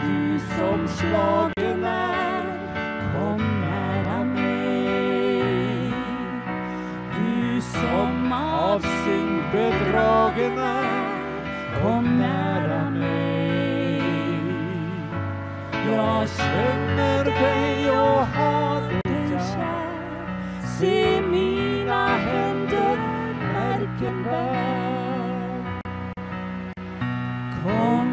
du som slagen er, kom nära mig. Du som av synd bedragen er, kom nära mig. Jeg kjenner deg og har deg kjær. Se mine hender merken bær. Kom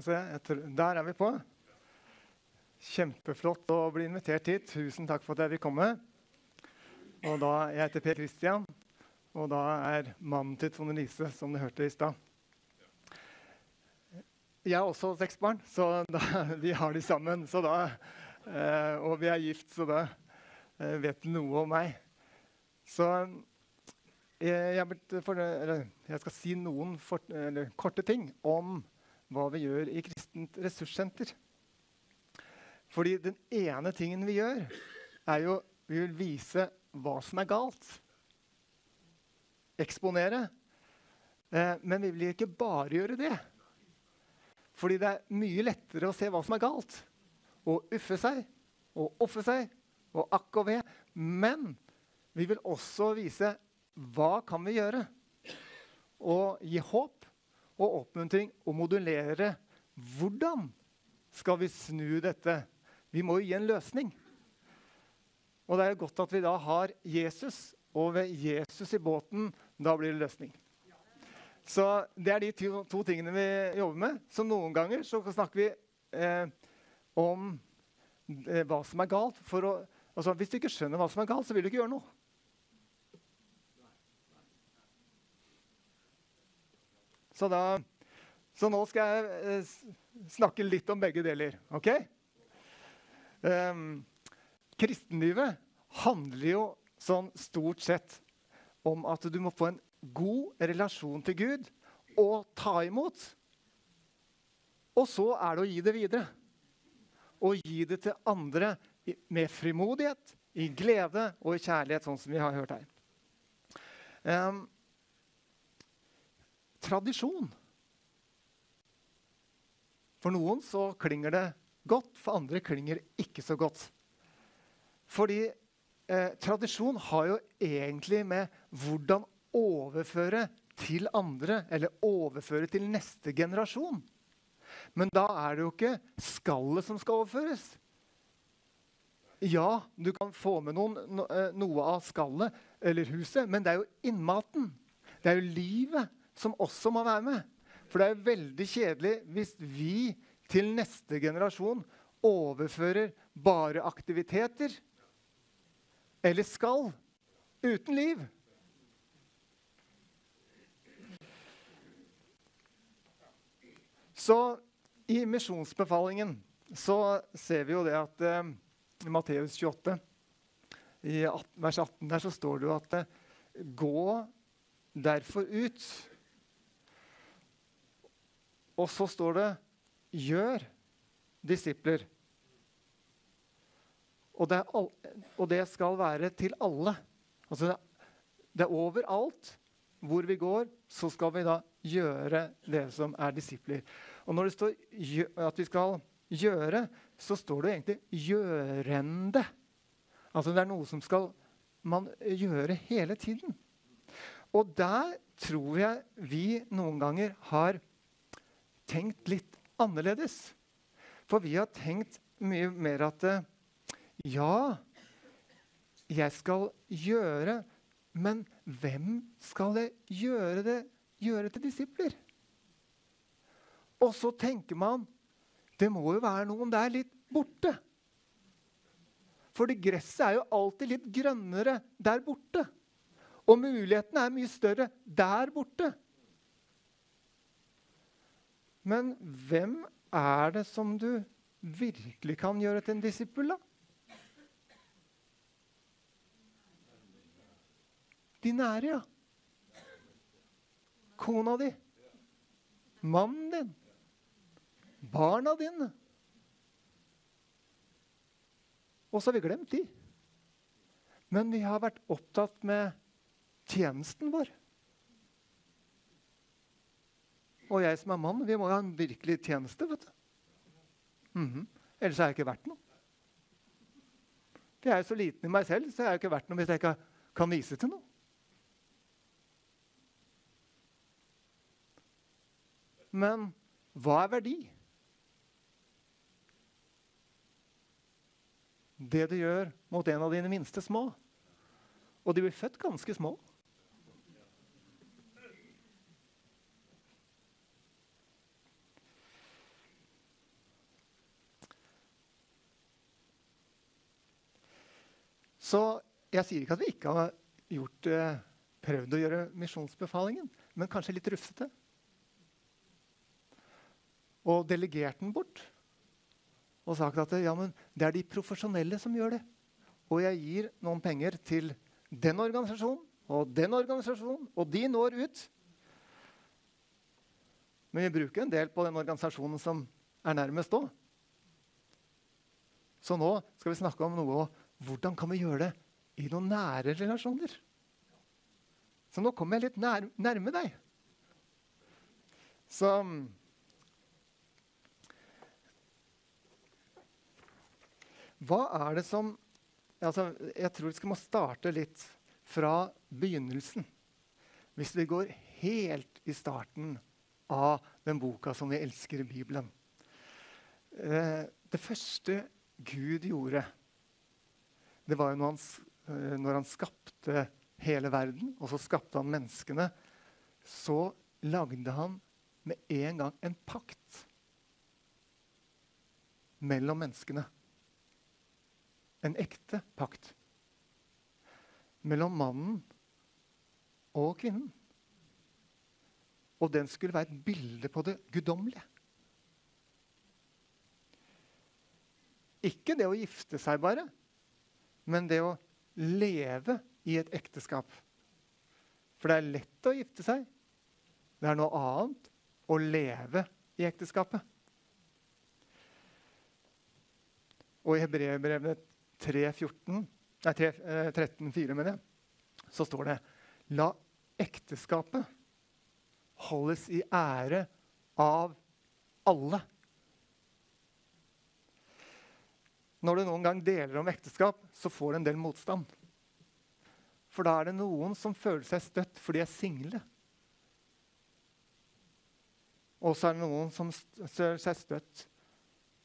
Skal vi se, tror, der er vi på. Kjempeflott å bli invitert hit. Tusen takk for at jeg vil komme. Og da, Jeg heter Per Kristian, og da er mannen til Tone Lise, som du hørte i stad. Jeg har også seks barn, så da, vi har de sammen. Da, eh, og vi er gift, så da eh, vet du noe om meg. Så jeg, jeg, for, jeg skal si noen for, eller, korte ting om hva vi gjør i Kristent ressurssenter. Fordi den ene tingen vi gjør, er jo vi vil vise hva som er galt. Eksponere. Eh, men vi vil ikke bare gjøre det. Fordi det er mye lettere å se hva som er galt. Og uffe seg og offe seg og akk og ve. Men vi vil også vise hva kan vi gjøre. Og gi håp og oppmuntring og modulere. Hvordan skal vi snu dette? Vi må jo gi en løsning. Og det er godt at vi da har Jesus, og ved Jesus i båten, da blir det løsning. Så det er de to, to tingene vi jobber med. Så noen ganger så snakker vi eh, om eh, hva som er galt. Å, altså, hvis du ikke skjønner hva som er galt, så vil du ikke gjøre noe. Så, da, så nå skal jeg eh, snakke litt om begge deler. OK? Um, kristenlivet handler jo sånn stort sett om at du må få en god relasjon til Gud og ta imot. Og så er det å gi det videre. Og gi det til andre med frimodighet, i glede og i kjærlighet, sånn som vi har hørt her. Um, tradisjon. For noen så klinger det godt, for andre klinger ikke så godt. Fordi eh, tradisjon har jo egentlig med hvordan overføre til andre, eller overføre til neste generasjon. Men da er det jo ikke skallet som skal overføres. Ja, du kan få med noen, no, eh, noe av skallet eller huset, men det er jo innmaten. Det er jo livet som også må være med. For det er veldig kjedelig hvis vi til neste generasjon overfører bare aktiviteter eller skal uten liv. Så i misjonsbefalingen så ser vi jo det at eh, i Matteus 28, i 18, vers 18, der så står det jo at eh, Gå derfor ut. Og så står det Gjør disipler. Og det, all, og det skal være til alle. Altså det, det er overalt hvor vi går, så skal vi da gjøre det som er disipler. Og når det står at vi skal gjøre, så står det egentlig 'gjørende'. Altså det er noe som skal man gjøre hele tiden. Og der tror jeg vi noen ganger har tenkt litt annerledes. For vi har tenkt mye mer at ja, jeg skal gjøre, men hvem skal jeg gjøre det gjøre til disipler? Og så tenker man det må jo være noen der litt borte. For gresset er jo alltid litt grønnere der borte. Og mulighetene er mye større der borte. Men hvem er det som du virkelig kan gjøre til en disippel, da? De nære, ja. Kona di. Mannen din. Barna dine. Og så har vi glemt de. Men vi har vært opptatt med tjenesten vår. Og jeg som er mann, vi må jo ha en virkelig tjeneste. vet du. Mm -hmm. Ellers er jeg ikke verdt noe. For Jeg er så liten i meg selv, så jeg er jo ikke verdt noe hvis jeg ikke kan vise til noe. Men hva er verdi? Det du gjør mot en av dine minste små. Og de blir født ganske små. Så jeg sier ikke at vi ikke har gjort, eh, prøvd å gjøre misjonsbefalingen, men kanskje litt rufsete. Og delegert den bort. Og sagt at ja, det er de profesjonelle som gjør det. Og jeg gir noen penger til den organisasjonen og den organisasjonen, og de når ut. Men vi bruker en del på den organisasjonen som er nærmest òg. Så nå skal vi snakke om noe hvordan kan vi gjøre det i noen nære relasjoner? Så nå kommer jeg litt nær, nærme deg. Så Hva er det som altså, Jeg tror vi må starte litt fra begynnelsen. Hvis vi går helt i starten av den boka som vi elsker i Bibelen. Eh, det første Gud gjorde det var jo når han, eh, når han skapte hele verden, og så skapte han menneskene, så lagde han med en gang en pakt mellom menneskene. En ekte pakt. Mellom mannen og kvinnen. Og den skulle være et bilde på det guddommelige. Ikke det å gifte seg bare, men det å leve i et ekteskap. For det er lett å gifte seg. Det er noe annet å leve i ekteskapet. Og i Hebreerbrevet 13, 4, mener jeg, så står det La ekteskapet holdes i ære av alle. når du noen gang deler om ekteskap, så får du en del motstand. For da er det noen som føler seg støtt fordi de er single. Og så er det noen som føler seg støtt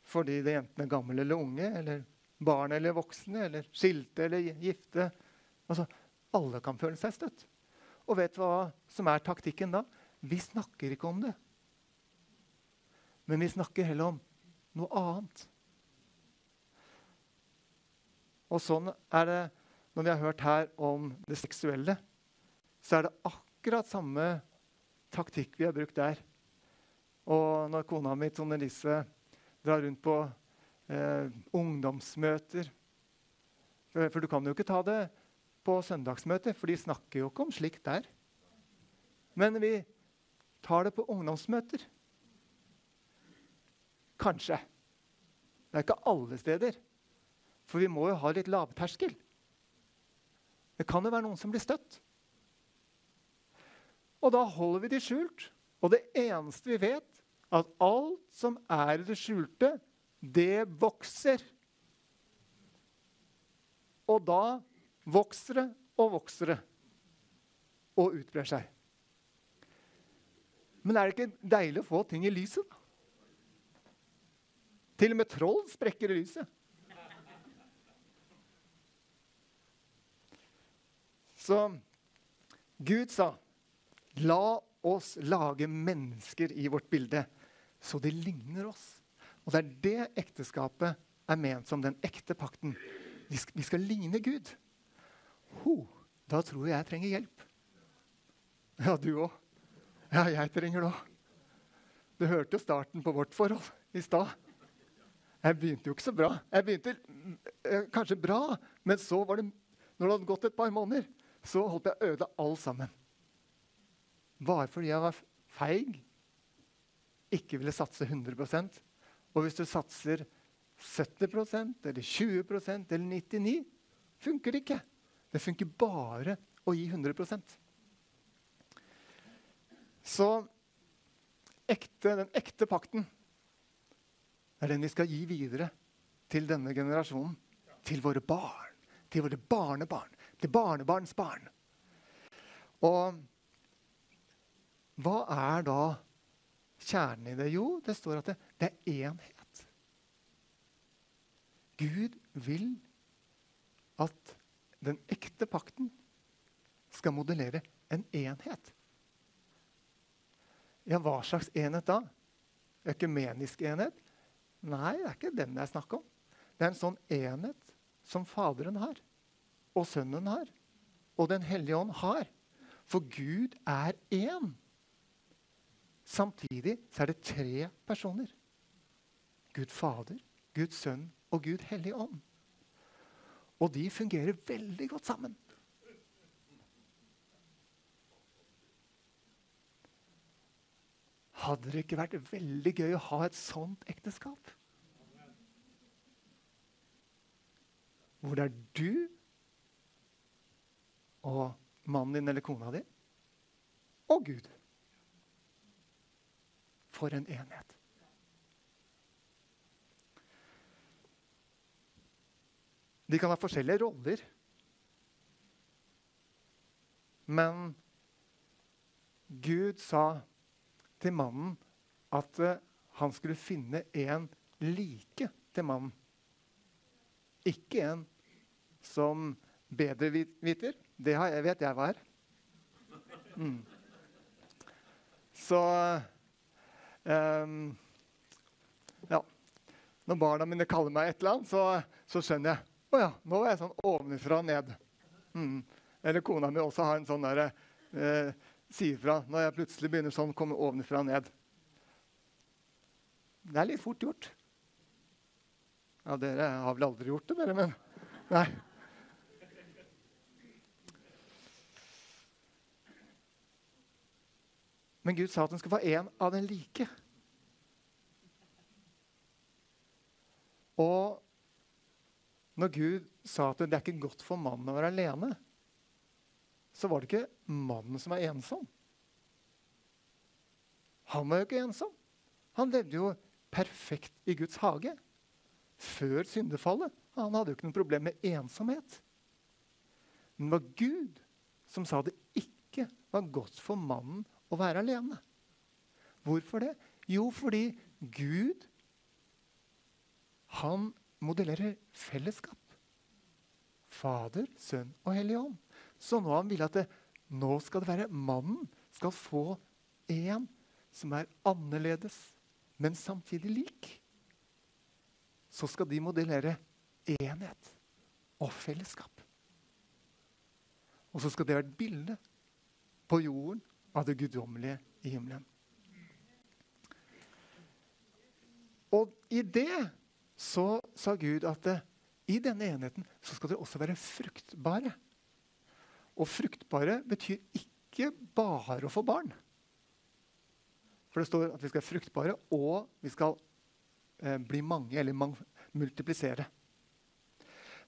fordi de enten er gamle eller unge, eller barn eller voksne, eller skilte eller gifte. Altså, alle kan føle seg støtt. Og vet du hva som er taktikken da? Vi snakker ikke om det. Men vi snakker heller om noe annet. Og sånn er det når vi har hørt her om det seksuelle. Så er det akkurat samme taktikk vi har brukt der. Og når kona mi Tone Lise drar rundt på eh, ungdomsmøter for, for, du kan jo ikke ta det på søndagsmøter, for de snakker jo ikke om slikt der. Men vi tar det på ungdomsmøter. Kanskje. Det er ikke alle steder. For vi må jo ha litt lavterskel. Det kan jo være noen som blir støtt. Og da holder vi det skjult. Og det eneste vi vet, at alt som er i det skjulte, det vokser. Og da vokser det og vokser det og utbrer seg. Men er det ikke deilig å få ting i lyset? Til og med troll sprekker i lyset. Så Gud sa, 'La oss lage mennesker i vårt bilde, så de ligner oss'. Og det er det ekteskapet er ment som den ekte pakten. Vi skal, vi skal ligne Gud. Ho, da tror jeg jeg trenger hjelp. Ja, du òg. Ja, jeg trenger det òg. Du hørte jo starten på vårt forhold i stad. Jeg begynte jo ikke så bra. Jeg begynte eh, kanskje bra, men så var det, når det hadde gått et par måneder, så holdt jeg å øde alt sammen. Bare fordi jeg var feig, ikke ville satse 100% Og hvis du satser 70% eller 20% eller 99 funker det ikke. Det funker bare å gi 100% Så ekte, den ekte pakten er den vi skal gi videre til denne generasjonen. Til våre barn, til våre barnebarn, til barnebarns barn. Og hva er da kjernen i det? Jo, det står at det, det er enhet. Gud vil at den ekte pakten skal modellere en enhet. Ja, hva slags enhet da? Økumenisk enhet? Nei, det er ikke den det er snakk om. Det er en sånn enhet som Faderen har, og Sønnen har, og Den hellige ånd har. For Gud er én. Samtidig så er det tre personer. Gud Fader, Gud Sønn og Gud Hellige Ånd. Og de fungerer veldig godt sammen. Hadde det ikke vært veldig gøy å ha et sånt ekteskap? Hvor det er du og mannen din eller kona di og Gud. For en enhet. De kan ha forskjellige roller. Men Gud sa til mannen at uh, han skulle finne en like til mannen. Ikke en som bedre viter. Det jeg, vet jeg hva er. Mm. Så um, Ja. Når barna mine kaller meg et eller annet, så, så skjønner jeg. Å ja, nå var jeg sånn ovenfra og ned. Mm. Eller kona mi også har en sånn derre eh, sier fra når jeg plutselig begynner sånn komme ovenfra og ned. Det er litt fort gjort. Ja, dere har vel aldri gjort det, dere, men Nei. Men Gud sa at den skulle få en av den like. Og når Gud sa at det er ikke godt for mannen å være alene, så var det ikke mannen som var ensom. Han var jo ikke ensom. Han levde jo perfekt i Guds hage. før syndefallet. Han hadde jo ikke noe problem med ensomhet. Men det var Gud som sa det ikke var godt for mannen å være alene. Hvorfor det? Jo, fordi Gud han modellerer fellesskap. Fader, Sønn og Hellig Ånd. Så nå han vil at det, nå skal det være mannen skal få en som er annerledes, men samtidig lik. Så skal de modellere enhet og fellesskap. Og så skal det være et bilde på jorden av det guddommelige i himmelen. Og i det så sa Gud at det, i denne enheten så skal dere også være fruktbare. Og fruktbare betyr ikke bare å få barn. For det står at vi skal være fruktbare, og vi skal eh, bli mange, eller man multiplisere.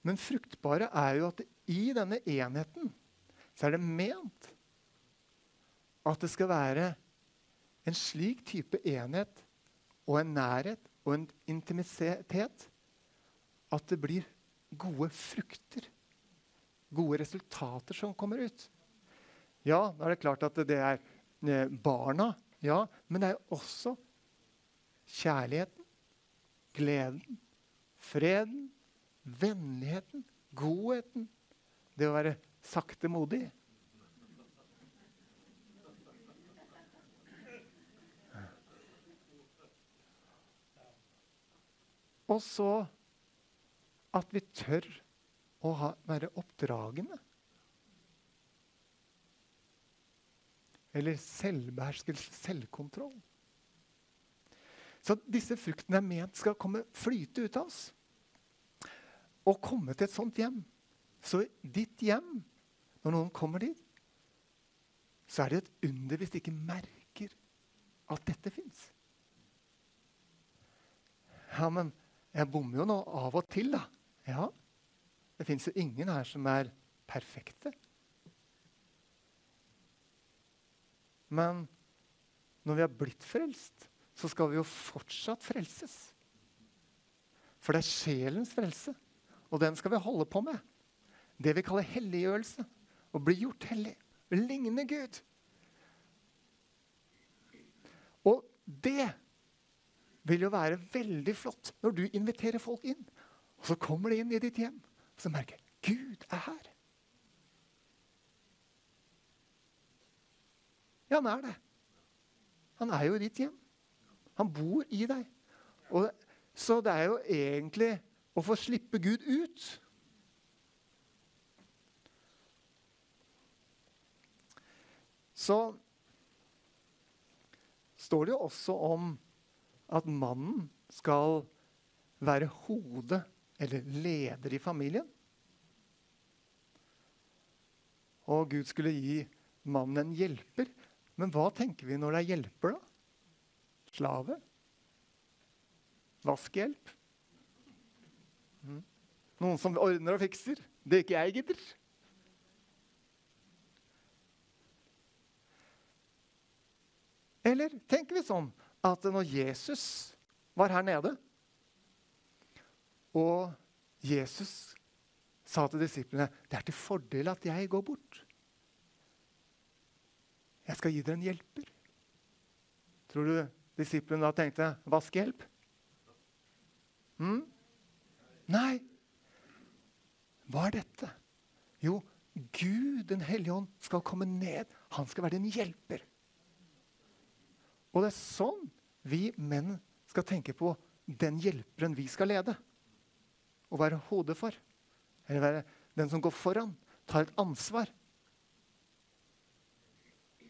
Men fruktbare er jo at i denne enheten så er det ment at det skal være en slik type enhet og en nærhet og en intimitet at det blir gode frukter. Gode resultater som kommer ut. Ja, da er det klart at det er eh, barna, ja, men det er også kjærligheten, gleden, freden, vennligheten, godheten. Det å være saktemodig. Og så at vi tør å ha, være oppdragende. Eller selvbeherskelse, selvkontroll. Så disse fruktene er ment skal komme flyte ut av oss. Og komme til et sånt hjem. Så ditt hjem, når noen kommer dit, så er det et under hvis de ikke merker at dette fins. Ja, men jeg bommer jo nå av og til, da. Ja, det fins jo ingen her som er perfekte. Men når vi har blitt frelst, så skal vi jo fortsatt frelses. For det er sjelens frelse, og den skal vi holde på med. Det vi kaller helliggjørelse. Å bli gjort hellig. Ligne Gud. Og det vil jo være veldig flott når du inviterer folk inn. Og så kommer de inn i ditt hjem, og så merker Gud er her. Ja, han er det. Han er jo i ditt hjem. Han bor i deg. Og, så det er jo egentlig å få slippe Gud ut. Så står det jo også om at mannen skal være hode eller leder i familien. Og Gud skulle gi mannen en hjelper. Men hva tenker vi når det er hjelper, da? Slave? Vaskehjelp? Mm. Noen som ordner og fikser? Det er ikke jeg gidder. Eller tenker vi sånn at når Jesus var her nede, og Jesus sa til disiplene det er til fordel at jeg går bort. Jeg skal gi dere en hjelper. Tror du disiplene da tenkte vaskehjelp? Mm? Nei. Hva er dette? Jo, Gud, Den hellige ånd, skal komme ned. Han skal være din hjelper. Og det er sånn vi menn skal tenke på den hjelperen vi skal lede. Og være hodet for. Eller være den som går foran. Tar et ansvar.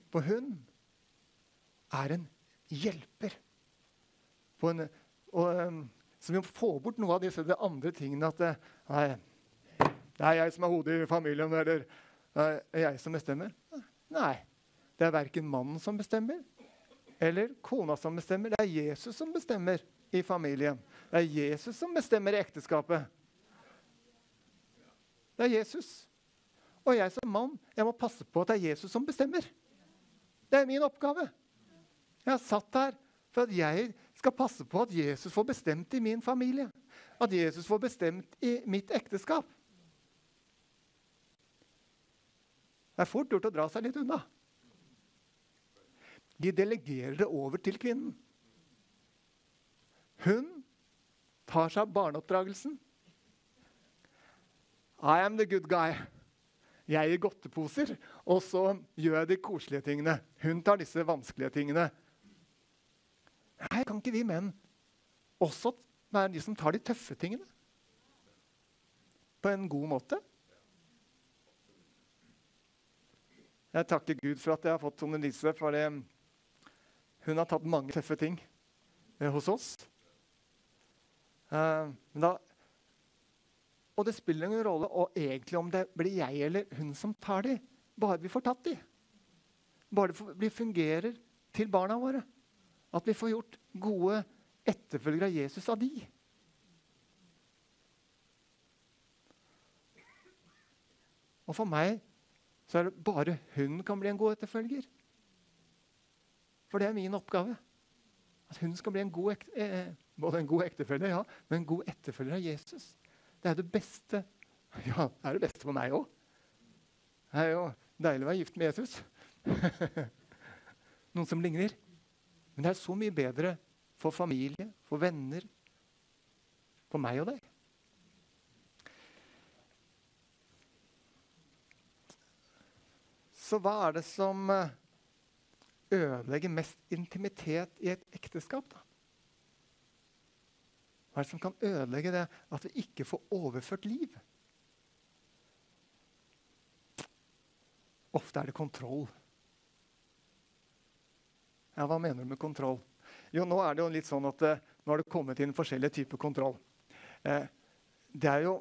For hun er en hjelper. En, og, så vi må få bort noe av disse de andre tingene. At det, nei, det er jeg som er hodet i familien, eller det er jeg som bestemmer. Nei. Det er verken mannen som bestemmer, eller kona som bestemmer. Det er Jesus som bestemmer i familien. Det er Jesus som bestemmer i ekteskapet. Det er Jesus. Og jeg som mann jeg må passe på at det er Jesus som bestemmer. Det er min oppgave. Jeg er satt her for at jeg skal passe på at Jesus får bestemt i min familie. At Jesus får bestemt i mitt ekteskap. Det er fort gjort å dra seg litt unna. De delegerer det over til kvinnen. Hun tar seg av barneoppdragelsen. I am the good guy. Jeg gir godteposer, og så gjør jeg de koselige tingene. Hun tar disse vanskelige tingene. Nei, kan ikke vi menn også være de som tar de tøffe tingene? På en god måte? Jeg takker Gud for at jeg har fått Tone Lise, for det, hun har tatt mange tøffe ting eh, hos oss. Eh, da, og det spiller ingen rolle og egentlig om det blir jeg eller hun som tar de, bare vi får tatt de. Bare det fungerer til barna våre. At vi får gjort gode etterfølgere av Jesus av de. Og for meg så er det bare hun kan bli en god etterfølger. For det er min oppgave. At hun skal bli en god, eh, både en god ektefølger, ja, men en god etterfølger av Jesus. Det er det beste Ja, det er det beste for meg òg. Det er jo deilig å være gift med Jesus. Noen som ligner. Men det er så mye bedre for familie, for venner, for meg og deg. Så hva er det som eh, ødelegger mest intimitet i et ekteskap? da? Hva er det som kan ødelegge det at vi ikke får overført liv? Ofte er det kontroll. Ja, Hva mener du med kontroll? Jo, Nå er det jo litt sånn at uh, nå har det kommet inn forskjellige typer kontroll. Eh, det er jo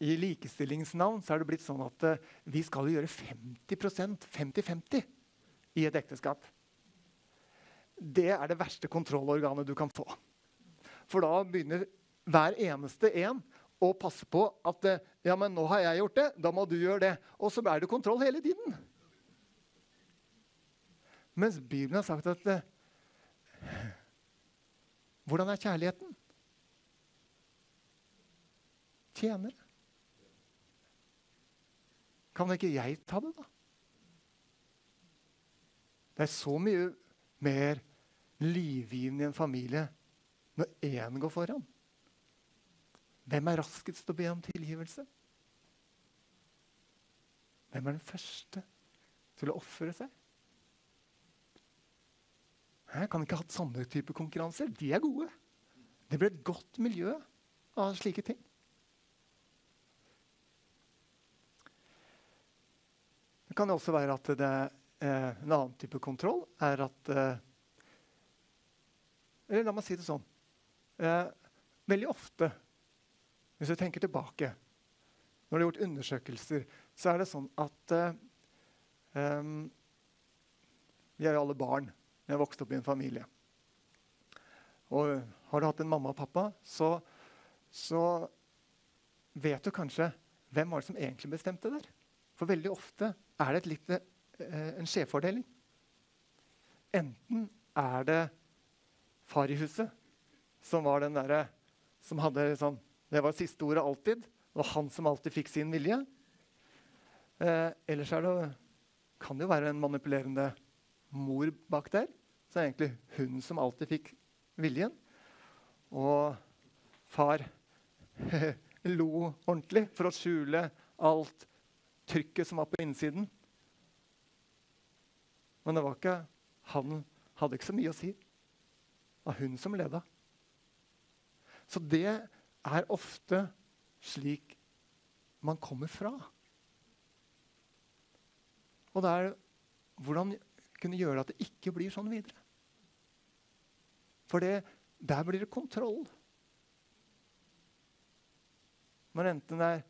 i likestillingsnavn så er det blitt sånn at eh, vi skal gjøre 50% 50-50 i et ekteskap. Det er det verste kontrollorganet du kan få. For da begynner hver eneste en å passe på at ja, men nå har jeg gjort det, da må du gjøre det. Og så er det kontroll hele tiden. Mens Bibelen har sagt at Hvordan er kjærligheten? Tjenere. Kan ikke jeg ta det, da? Det er så mye mer livgivende i en familie når én går foran. Hvem er raskest til å be om tilgivelse? Hvem er den første til å ofre seg? Jeg kan ikke ha hatt samme type konkurranser. De er gode. Det blir et godt miljø av slike ting. Det kan også være at det, eh, en annen type kontroll er at eh, Eller la meg si det sånn. Eh, veldig ofte, hvis du tenker tilbake Når det er gjort undersøkelser, så er det sånn at eh, Vi er jo alle barn. Jeg har vokst opp i en familie. Og har du hatt en mamma og pappa, så, så vet du kanskje hvem var det som egentlig bestemte der. For veldig ofte er det litt, eh, en skjevfordeling. Enten er det far i huset som var den derre som hadde sånn Det var siste ordet alltid. Det var han som alltid fikk sin vilje. Eh, ellers er det, kan det jo være en manipulerende mor bak der. Så det egentlig hun som alltid fikk viljen. Og far lo ordentlig for å skjule alt trykket som var på innsiden. Men det var ikke, han hadde ikke så mye å si. Det var hun som leda. Så det er ofte slik man kommer fra. Og det er hvordan kunne gjøre at det ikke blir sånn videre. For det, der blir det kontroll. Når enten det er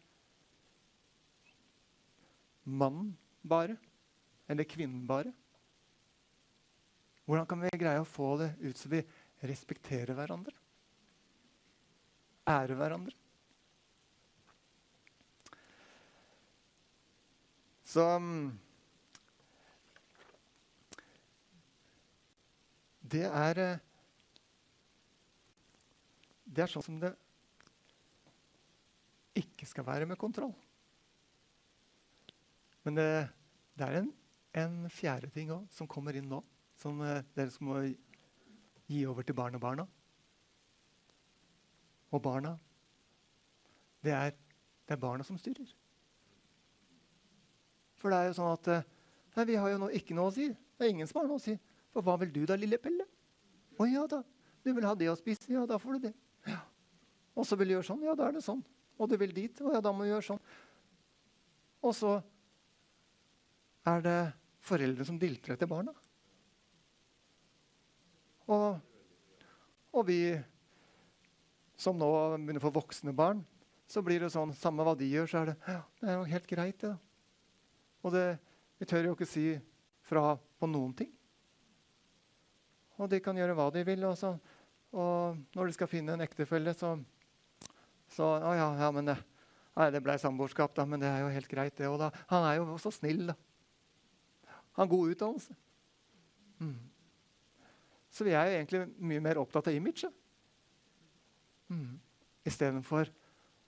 mann bare? Eller kvinnen bare? Hvordan kan vi greie å få det ut så vi respekterer hverandre? Ærer hverandre? Så mm, Det er eh, det er sånn som det ikke skal være med kontroll. Men det, det er en, en fjerde ting òg som kommer inn nå, som eh, dere skal må gi over til barnebarna. Og barna det er, det er barna som styrer. For det er jo sånn at eh, nei, vi har jo no, ikke noe å si. Det er ingen som har noe å si. For hva vil du da, lille Pelle? Å ja da. Du vil ha det å spise? Ja, da får du det. Ja. Og så vil du gjøre sånn? Ja, da er det sånn. Og du vil dit? Å ja, da må du gjøre sånn. Og så er det foreldre som dilter etter barna. Og, og vi som nå begynner å få voksne barn, så blir det sånn Samme hva de gjør, så er det ja, det er jo helt greit. det da. Og det, vi tør jo ikke si fra på noen ting. Og de kan gjøre hva de vil. Og, så, og når de skal finne en ektefelle, så, så Å ja, ja, men det, nei, det ble samboerskap, da. Men det er jo helt greit, det. Og da, han er jo så snill, da. Han har god utdannelse. Mm. Så vi er jo egentlig mye mer opptatt av imaget. Mm. Istedenfor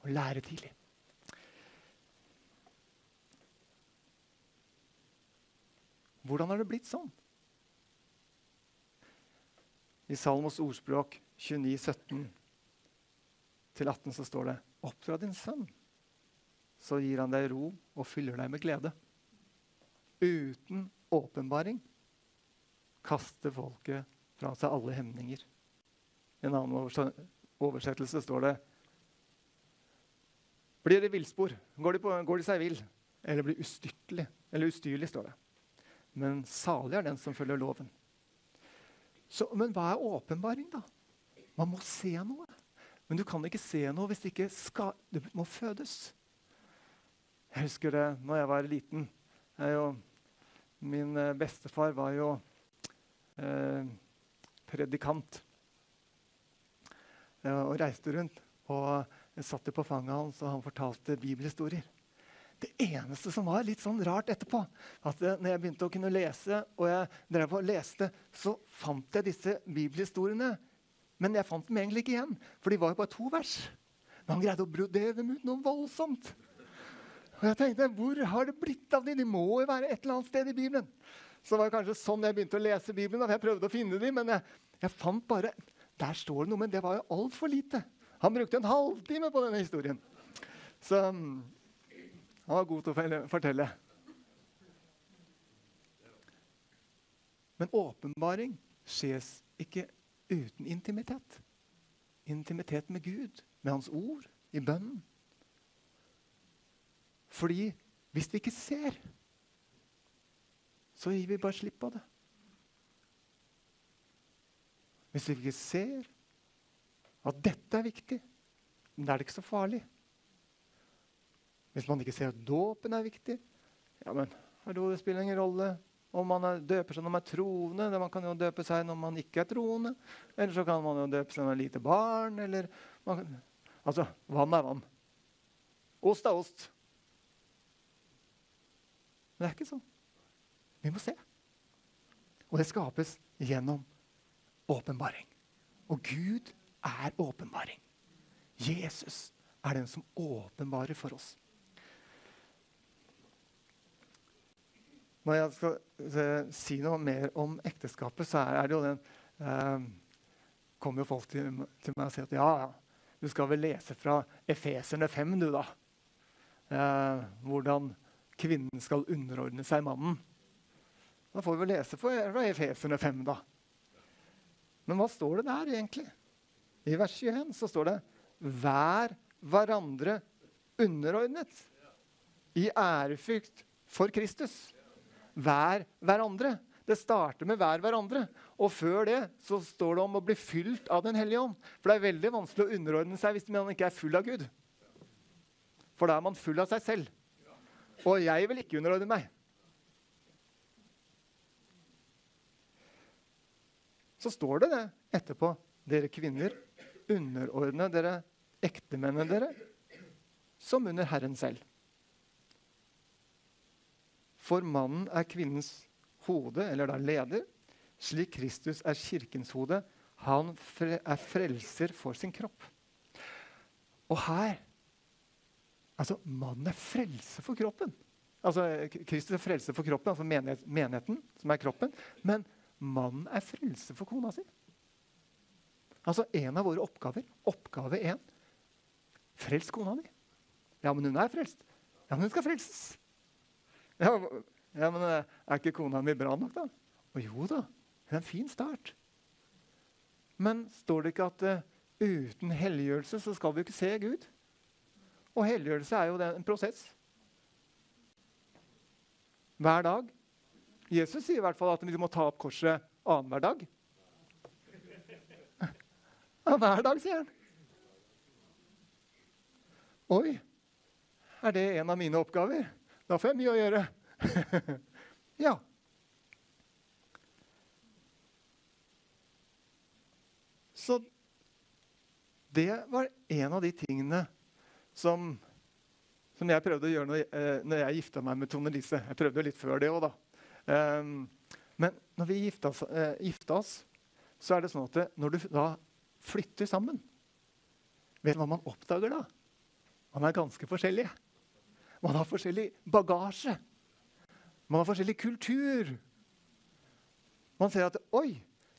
å lære tidlig. Hvordan har det blitt sånn? I Salmos ordspråk 29, 17 18 så står det Oppdra din sønn, så gir han deg ro og fyller deg med glede. Uten åpenbaring kaster folket fra seg alle hemninger. I en annen oversettelse står det Blir det villspor, går, de går de seg vill, eller blir ustyrtelig, eller ustyrlig, står det. Men salig er den som følger loven. Så, men hva er åpenbaring, da? Man må se noe. Men du kan ikke se noe hvis det ikke skal Du må fødes. Jeg husker det når jeg var liten. Jeg jo, min eh, bestefar var jo eh, predikant. Og reiste rundt. Og jeg satt på fanget hans, og han fortalte bibelhistorier. Det eneste som var litt sånn rart etterpå, at når jeg begynte å kunne lese, og jeg drev og leste, så fant jeg disse bibelhistoriene. Men jeg fant dem egentlig ikke igjen, for de var jo bare to vers. Men han greide å brodere dem ut noe voldsomt. Og jeg tenkte, Hvor har det blitt av dem? De må jo være et eller annet sted i Bibelen. Så det var kanskje sånn jeg begynte å lese Bibelen. Jeg prøvde å finne dem, men jeg, jeg fant bare Der står det noe, men det var jo altfor lite. Han brukte en halvtime på denne historien. Så han var god til å fortelle. Men åpenbaring skjes ikke uten intimitet. Intimitet med Gud, med Hans ord, i bønnen. Fordi hvis vi ikke ser, så gir vi bare slipp på det. Hvis vi ikke ser at dette er viktig, da er det ikke så farlig. Hvis man ikke ser at dåpen er viktig, ja, men hallo, det spiller ingen rolle om man er, døper seg når man er troende. Man kan jo døpe seg når man ikke er troende. Eller så kan man jo døpe seg når man er lite barn. Eller man, altså, vann er vann. Ost er ost. Men det er ikke sånn. Vi må se. Og det skapes gjennom åpenbaring. Og Gud er åpenbaring. Jesus er den som åpenbarer for oss. Når jeg skal uh, si noe mer om ekteskapet, så er, det jo den uh, kommer jo folk til, til, meg og sier at ja, ja, du skal vel lese fra Efeserne 5, du, da. Uh, hvordan kvinnen skal underordne seg mannen. Da får vi lese fra Efesene 5, da. Men hva står det der egentlig? I vers 21 så står det 'Vær hverandre underordnet' i ærefrykt for Kristus Vær hverandre. Det starter med 'vær hverandre. Og før det så står det om å bli fylt av Den hellige ånd. For det er veldig vanskelig å underordne seg hvis man ikke er full av Gud. For da er man full av seg selv. Og jeg vil ikke underordne meg. Så står det det etterpå. Dere kvinner, underordne dere ektemennene dere som under Herren selv. For mannen er kvinnens hode, eller da leder, slik Kristus er kirkens hode, Han er frelser for sin kropp. Og her Altså, mannen er frelse for kroppen. Altså, Kristus er frelse for kroppen, altså menighet, menigheten, som er kroppen. Men mannen er frelser for kona si. Altså en av våre oppgaver. Oppgave én. Frels kona di. Ja, men hun er frelst. Ja, men hun skal frelses. Ja, ja men eh, er ikke kona mi bra nok, da? Og jo da, hun er en fin start. Men står det ikke at uh, uten helliggjørelse så skal vi ikke se Gud? Og helliggjørelse er jo en prosess. Hver dag. Jesus sier i hvert fall at vi må ta opp korset annenhver dag. Ja, hver dag, sier han. Oi, er det en av mine oppgaver? Da får jeg mye å gjøre. ja. Så det var en av de tingene som, som jeg prøvde å gjøre når, eh, når jeg gifta meg med Tone Lise. Jeg prøvde litt før det òg, da. Um, men når vi gifter oss, gifter oss, så er det sånn at når du da flytter sammen Vet du hva man oppdager da? Man er ganske forskjellige. Man har forskjellig bagasje. Man har forskjellig kultur. Man ser at oi,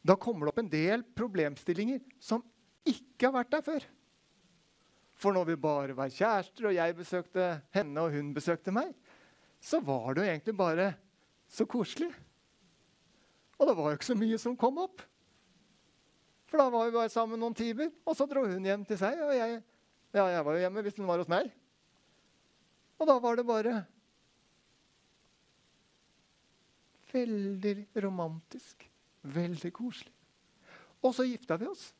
da kommer det opp en del problemstillinger som ikke har vært der før. For når vi bare var kjærester, og jeg besøkte henne, og hun besøkte meg, så var det jo egentlig bare så koselig. Og det var jo ikke så mye som kom opp. For da var vi bare sammen noen timer, og så dro hun hjem til seg. Og jeg, ja, jeg var jo hjemme hvis hun var hos meg. Og da var det bare veldig romantisk. Veldig koselig. Og så gifta vi oss.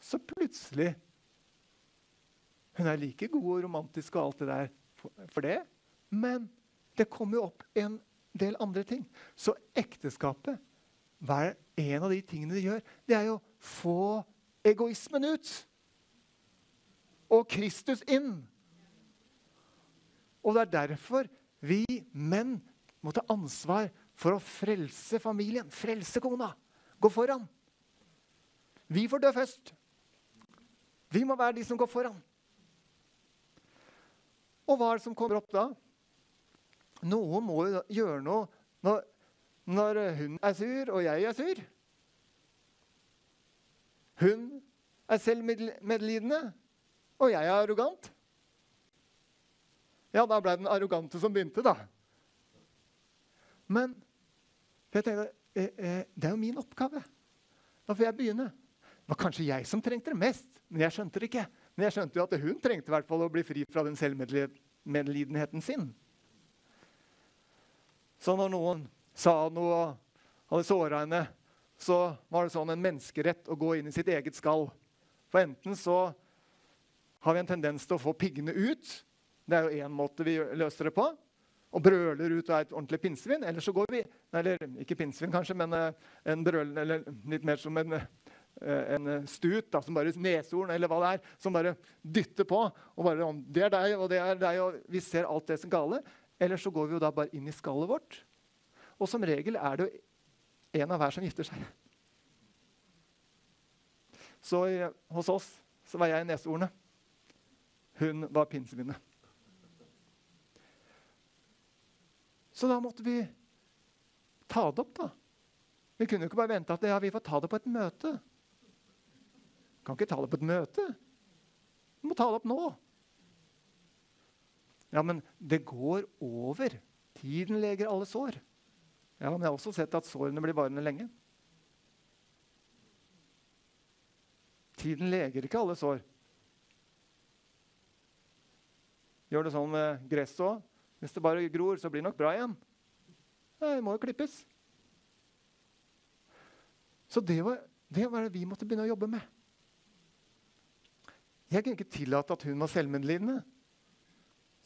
Så plutselig hun er like god og romantisk og alt det der for, det. Men det kommer jo opp en del andre ting. Så ekteskapet, hva er en av de tingene det gjør? Det er jo å få egoismen ut. Og Kristus inn. Og det er derfor vi menn må ta ansvar for å frelse familien, frelse kona. Gå foran. Vi får dø først. Vi må være de som går foran. Og hva er det som kommer opp da? Noen må jo gjøre noe når, når hun er sur, og jeg er sur. Hun er selvmedlidende, og jeg er arrogant. Ja, da ble den arrogante som begynte, da. Men jeg tenkte, eh, eh, det er jo min oppgave. Da får jeg begynne. Det var kanskje jeg som trengte det mest, men jeg skjønte det ikke. Men jeg skjønte jo at hun trengte i hvert fall å bli fri fra den selvmedlidenheten sin. Så når noen sa noe og hadde såra henne, så var det sånn en menneskerett å gå inn i sitt eget skall. For enten så har vi en tendens til å få piggene ut. Det er jo én måte vi løser det på. Og brøler ut og er et ordentlig pinnsvin. Eller så går vi Eller ikke pinnsvin, kanskje, men eh, en brøl, eller litt mer som en Eh, en stut da, som bare neshorn eller hva det er, som bare dytter på. og bare, 'Det er deg, og det er deg', og vi ser alt det som gale. Eller så går vi jo da bare inn i skallet vårt. Og som regel er det jo en av hver som gifter seg. Så i, hos oss så var jeg neseordene. Hun var pinsevinet. Så da måtte vi ta det opp, da. Vi kunne jo ikke bare vente at ja, vi får ta det på et møte. Kan ikke ta det på et møte. Vi må ta det opp nå. Ja, men det går over. Tiden leger alle sår. Ja, men jeg har også sett at sårene blir varende lenge. Tiden leger ikke alle sår. Gjør det sånn med gresset òg. Hvis det bare gror, så blir det nok bra igjen. Det må jo klippes. Så det var, det var det vi måtte begynne å jobbe med. Jeg kunne ikke tillate at hun var selvmedlidende.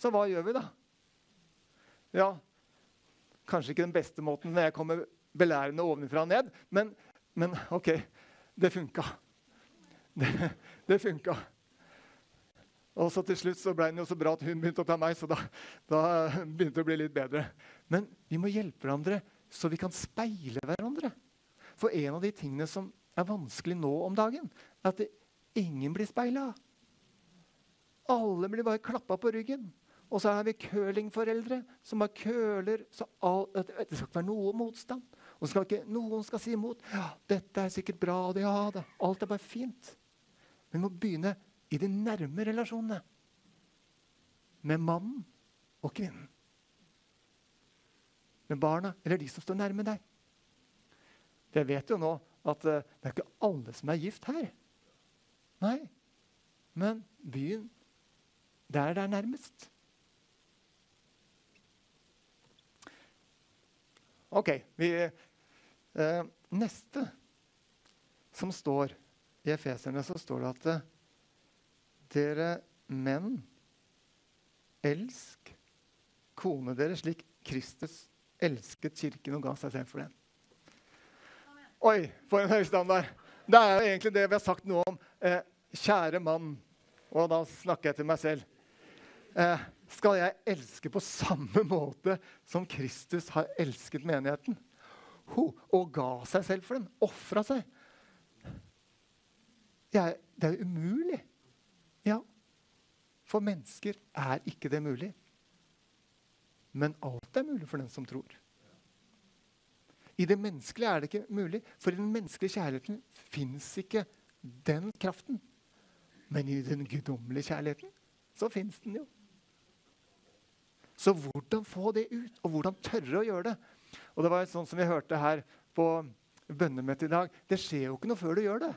Så hva gjør vi, da? Ja, kanskje ikke den beste måten når jeg kommer belærende ovenfra og ned, men, men OK, det funka. Det, det funka. Og så til slutt så ble det jo så bra at hun begynte å ta meg, så da, da begynte det å bli litt bedre. Men vi må hjelpe hverandre så vi kan speile hverandre. For en av de tingene som er vanskelig nå om dagen, er at ingen blir speila. Alle blir bare klappa på ryggen. Og så er vi curlingforeldre som har køler så all, Det skal ikke være noe motstand. Og skal ikke, noen skal si imot. Ja, 'Dette er sikkert bra.' Det, ja, det, alt er bare fint. Vi må begynne i de nærme relasjonene. Med mannen og kvinnen. Med barna eller de som står nærme deg. Jeg vet jo nå at uh, det er ikke alle som er gift her. Nei. Men byen der det er nærmest. OK. Vi, eh, neste som står i Efeserne, så står det at uh, dere menn, elsk kone deres slik Kristus elsket kirken og ga seg selv for den. Oi, for en høystandard! Det er jo egentlig det vi har sagt noe om. Eh, kjære mann, og da snakker jeg til meg selv. Eh, skal jeg elske på samme måte som Kristus har elsket menigheten? Ho, og ga seg selv for den. Ofra seg. Jeg, det er umulig. Ja. For mennesker er ikke det mulig. Men alt er mulig for den som tror. I det menneskelige er det ikke mulig, for i den menneskelige kjærligheten fins ikke den kraften. Men i den guddommelige kjærligheten så fins den jo. Så hvordan få det ut, og hvordan tørre å gjøre det? Og det var sånn som vi hørte her på bønnemøtet i dag. Det skjer jo ikke noe før du gjør det.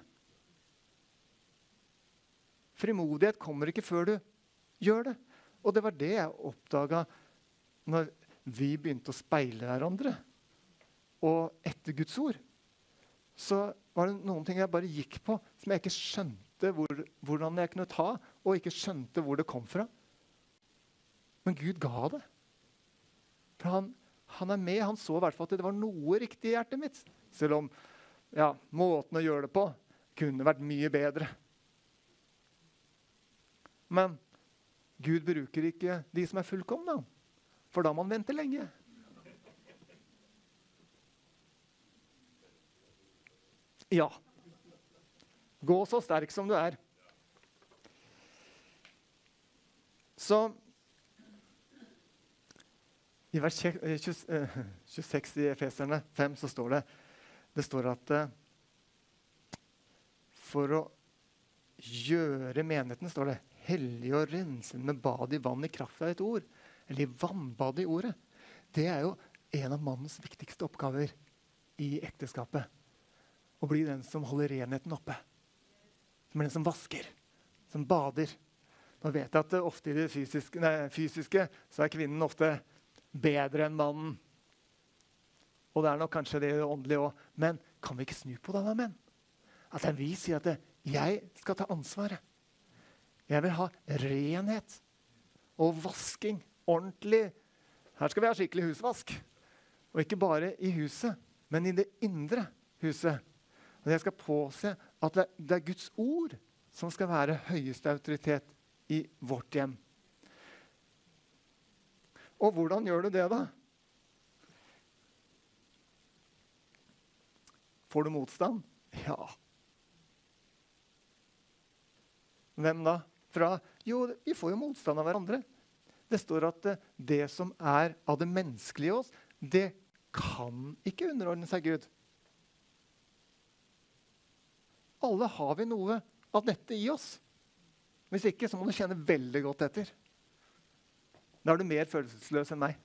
Frimodighet kommer ikke før du gjør det. Og det var det jeg oppdaga når vi begynte å speile hverandre og etter Guds ord, så var det noen ting jeg bare gikk på som jeg ikke skjønte hvor, hvordan jeg kunne ta, og ikke skjønte hvor det kom fra. Men Gud ga det. For han, han er med. Han så i hvert fall at det var noe riktig i hjertet mitt. Selv om ja, måten å gjøre det på kunne vært mye bedre. Men Gud bruker ikke de som er fullkomne, for da må han vente lenge. Ja. Gå så sterk som du er. Så I vers 26 eh, eh, i Efeserne 5 så står det det står at eh, for å gjøre menigheten står det, hellig og rense med bad i vann i kraft av et ord. Eller i vannbad i ordet. Det er jo en av mannens viktigste oppgaver i ekteskapet å bli den som holder renheten oppe. Som er den som vasker, som bader. Nå vet jeg at ofte i det fysiske, nei, fysiske så er kvinnen ofte bedre enn mannen. Og det er nok kanskje det åndelige òg. Men kan vi ikke snu på det, da, menn? At vi sier at det, jeg skal ta ansvaret. Jeg vil ha renhet og vasking. Ordentlig. Her skal vi ha skikkelig husvask. Og ikke bare i huset, men i det indre huset. Og jeg skal påse at det, det er Guds ord som skal være høyeste autoritet i vårt hjem. Og hvordan gjør du det, da? Får du motstand? Ja. Hvem da? Fra Jo, vi får jo motstand av hverandre. Det står at det som er av det menneskelige i oss, det kan ikke underordne seg Gud. Alle har vi noe av dette i oss. Hvis ikke, så må du kjenne veldig godt etter. Da er du mer følelsesløs enn meg.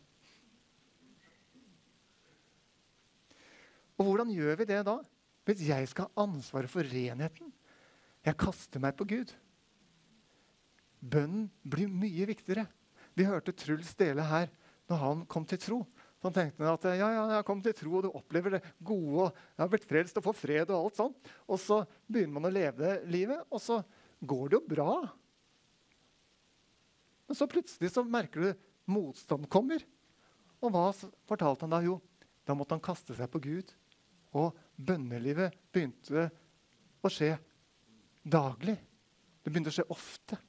Og hvordan gjør vi det da? Hvis jeg skal ha ansvaret for renheten? Jeg kaster meg på Gud. Bønnen blir mye viktigere. Vi hørte Truls dele her når han kom til tro. Så han tenkte at ja, ja, jeg kom til tro, og du opplever det gode. Jeg har blitt frelst og får fred og alt sånt. Og så begynner man å leve livet, og så går det jo bra. Men så plutselig så merker du motstand kommer. Og hva fortalte han da? Jo, da måtte han kaste seg på Gud. Og bønnelivet begynte å skje daglig. Det begynte å skje ofte.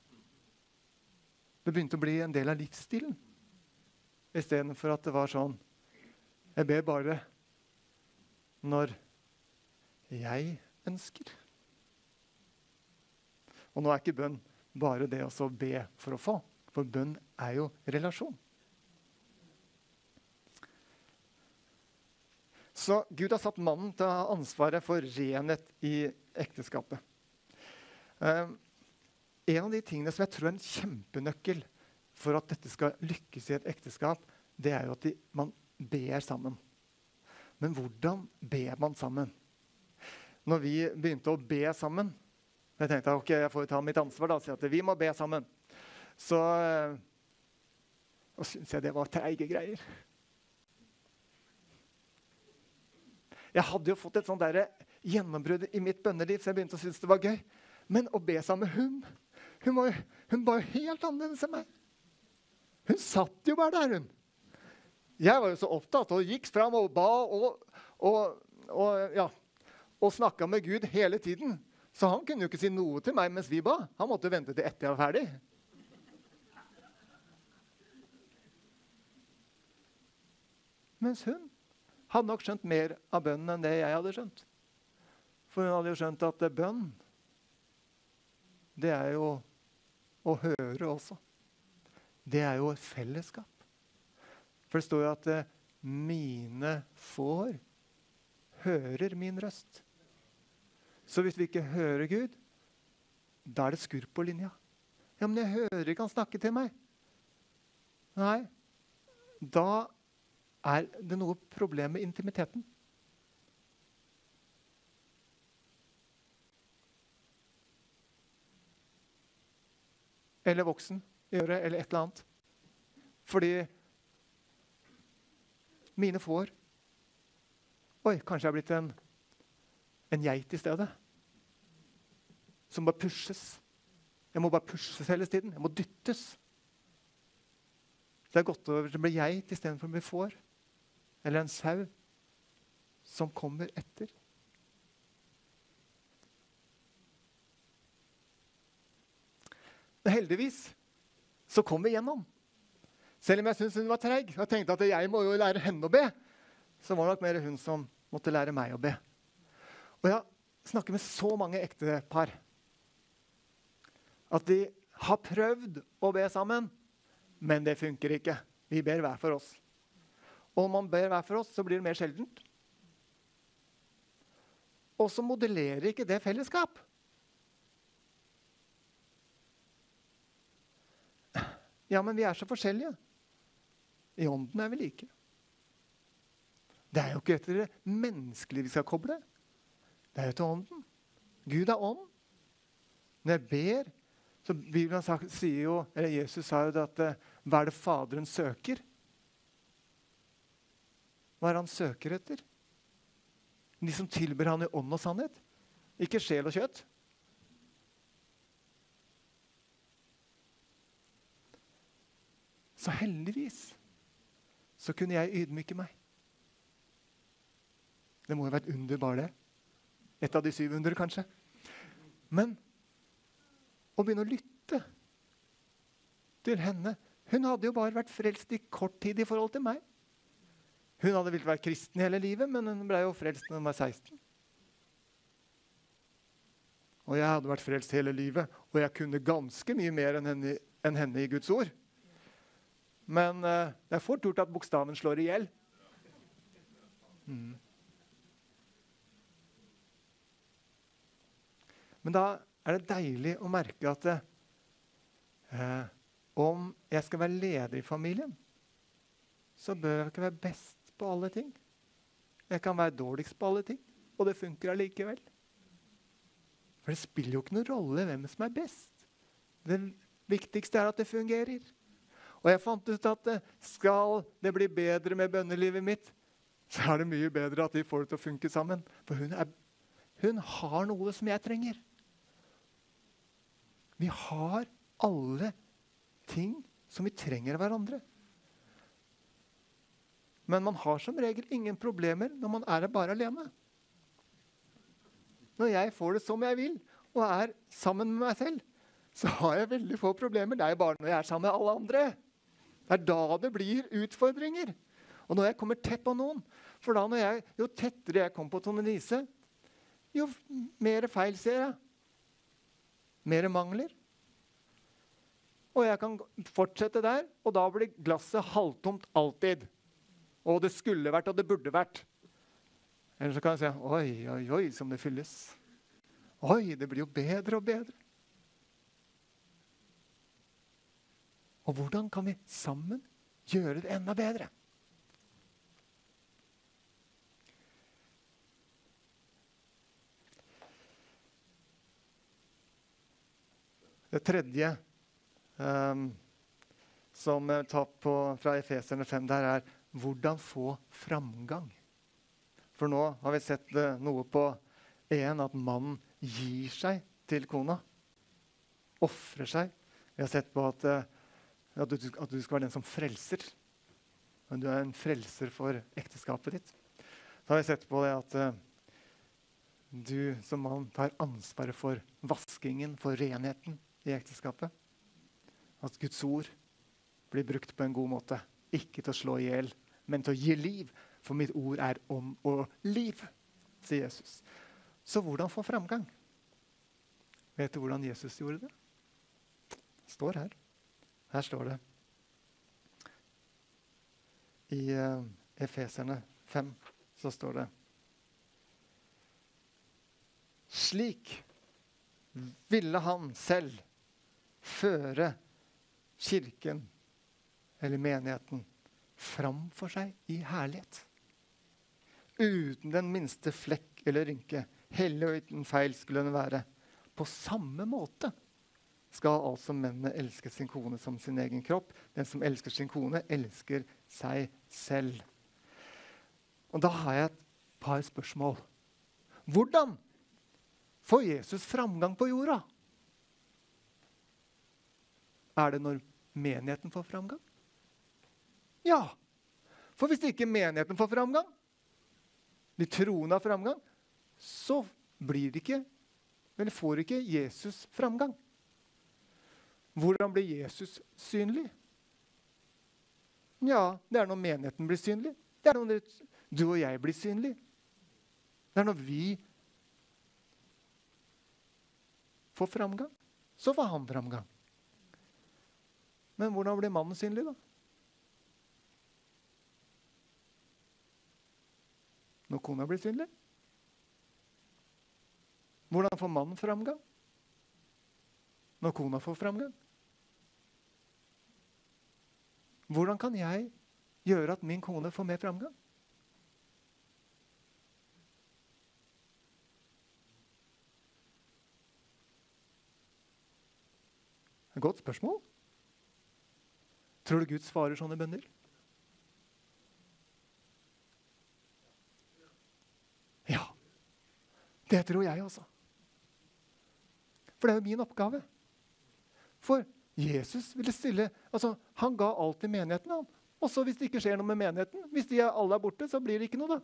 Det begynte å bli en del av livsstilen. Istedenfor at det var sånn Jeg ber bare når jeg ønsker. Og nå er ikke bønn bare det å be for å få, for bønn er jo relasjon. Så Gud har satt mannen til å ha ansvaret for renhet i ekteskapet. Uh, en av de tingene som jeg tror er en kjempenøkkel for at dette skal lykkes i et ekteskap, det er jo at de, man ber sammen. Men hvordan ber man sammen? Når vi begynte å be sammen Jeg tenkte ok, jeg får ta mitt ansvar da, og si at vi må be sammen. Så uh, Og syns jeg det var treige greier. Jeg hadde jo fått et sånt der gjennombrudd i mitt bønneliv, så jeg begynte å synes det var gøy. Men å be sammen med hun Hun var, hun var jo helt annerledes enn meg. Hun satt jo bare der, hun. Jeg var jo så opptatt og gikk fram og ba og, og, og, ja, og snakka med Gud hele tiden. Så han kunne jo ikke si noe til meg mens vi ba. Han måtte vente til etter jeg var ferdig. Mens hun hadde nok skjønt mer av bønnen enn det jeg hadde skjønt. For hun hadde jo skjønt at bønn, det er jo å høre også. Det er jo et fellesskap. For det står jo at eh, mine får hører min røst. Så hvis vi ikke hører Gud, da er det skurr på linja. Ja, men jeg hører ikke han snakke til meg. Nei, da er det noe problem med intimiteten. Eller voksen gjøre, eller et eller annet. Fordi mine får Oi, kanskje jeg er blitt en, en geit i stedet. Som bare pushes. Jeg må bare pushes hele tiden. Jeg må dyttes. Så det er godt å bli geit istedenfor å bli får eller en sau som kommer etter. Heldigvis så kom vi gjennom. Selv om jeg syntes hun var treig og tenkte at jeg må jo lære henne å be, så var det nok mer hun som måtte lære meg å be. Og jeg snakker med så mange ektepar at de har prøvd å be sammen, men det funker ikke. Vi ber hver for oss. Og om man ber hver for oss, så blir det mer sjeldent. Og så modellerer ikke det fellesskap. Ja, men vi er så forskjellige. I ånden er vi like. Det er jo ikke etter det menneskelige vi skal koble. Det er jo til ånden. Gud er ånd. Når jeg ber, så Bibelen sier jo, eller Jesus sa jo det at eh, hva er det Faderen søker? Hva er det han søker etter? De som tilber han i ånd og sannhet. Ikke sjel og kjøtt. Så heldigvis så kunne jeg ydmyke meg. Det må jo være et under, bare det. Et av de syv under, kanskje. Men å begynne å lytte til henne Hun hadde jo bare vært frelst i kort tid i forhold til meg. Hun hadde villet være kristen hele livet, men hun ble jo frelst da hun var 16. Og jeg hadde vært frelst hele livet, og jeg kunne ganske mye mer enn henne, enn henne i Guds ord. Men uh, det er fort gjort at bokstaven slår i hjel. Mm. Men da er det deilig å merke at uh, om jeg skal være leder i familien, så bør jeg ikke være best på alle ting. Jeg kan være dårligst på alle ting, og det funker allikevel. For det spiller jo ikke noen rolle hvem som er best. Det viktigste er at det fungerer. Og jeg fant ut at eh, skal det bli bedre med bønnelivet mitt, så er det mye bedre at vi får det til å funke sammen. For hun, er, hun har noe som jeg trenger. Vi har alle ting som vi trenger av hverandre. Men man har som regel ingen problemer når man er bare alene. Når jeg får det som jeg vil, og er sammen med meg selv, så har jeg veldig få problemer. Det er jo bare når jeg er sammen med alle andre. Det er da det blir utfordringer. Og når jeg kommer tett på noen For jeg, jo tettere jeg kommer på Tone Lise, jo mer feil ser jeg. Mer mangler. Og jeg kan fortsette der, og da blir glasset halvtomt alltid. Og det skulle vært, og det burde vært. Eller så kan jeg si Oi, oi, oi, som det fylles. Oi, det blir jo bedre og bedre. Og hvordan kan vi sammen gjøre det enda bedre? Det tredje um, som jeg tar på fra Efeserne 5, der er hvordan få framgang. For nå har vi sett uh, noe på en at mannen gir seg til kona. Ofrer seg. Vi har sett på at, uh, at, du, at, du, skal være den som frelser. Men du er en frelser for ekteskapet ditt. Så har vi sett på det at uh, du som mann tar ansvaret for vaskingen, for renheten i ekteskapet. At Guds ord blir brukt på en god måte. Ikke til å slå i hjel, men til å gi liv. For mitt ord er om og liv, sier Jesus. Så hvordan få framgang? Vet du hvordan Jesus gjorde det? Det står her. Her står det. I uh, Efeserne 5 så står det Slik ville han selv føre kirken eller menigheten framfor seg i herlighet. Uten den minste flekk eller rynke. Hellig og uten feil skulle den være. På samme måte skal altså mennene elske sin kone som sin egen kropp. Den som elsker sin kone, elsker seg selv. Og Da har jeg et par spørsmål. Hvordan får Jesus framgang på jorda? Er det når menigheten får framgang? Ja. For hvis ikke menigheten får framgang, de troende har framgang, så blir ikke, eller får ikke Jesus framgang. Hvordan blir Jesus synlig? Ja, det er når menigheten blir synlig. Det er når du og jeg blir synlig. Det er når vi får framgang. Så får han framgang. Men hvordan blir mannen synlig, da? Når kona blir synlig? Hvordan får mannen framgang? Når kona får framgang? Hvordan kan jeg gjøre at min kone får mer framgang? Godt spørsmål. Tror du Gud svarer sånne bønner? Ja. Det tror jeg også. For det er jo min oppgave. For Jesus ville stille altså Han ga alt til menigheten. han. Også hvis det ikke skjer noe med menigheten. Hvis de alle er borte, så blir det ikke noe, da.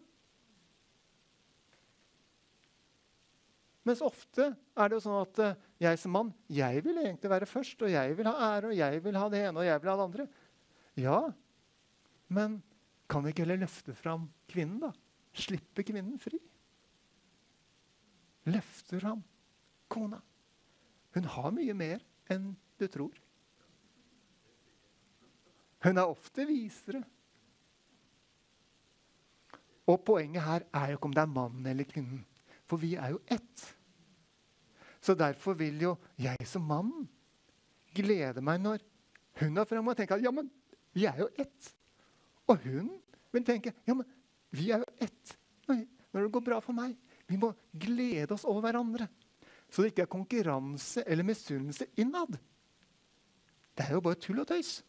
Mens ofte er det jo sånn at uh, jeg som mann jeg vil egentlig være først, og jeg vil ha ære, og jeg vil ha det ene og jeg vil ha det andre. Ja, men kan vi ikke heller løfte fram kvinnen, da? Slippe kvinnen fri? Løfte ham. kona. Hun har mye mer enn du tror. Hun er ofte visere. Og poenget her er jo ikke om det er mannen eller kvinnen. For vi er jo ett. Så derfor vil jo jeg som mann glede meg når hun er framme og tenker at ja, men vi er jo ett. Og hun vil tenke ja, men vi er jo ett når det går bra for meg. Vi må glede oss over hverandre. Så det ikke er konkurranse eller misunnelse innad. Det er jo bare tull og tøys.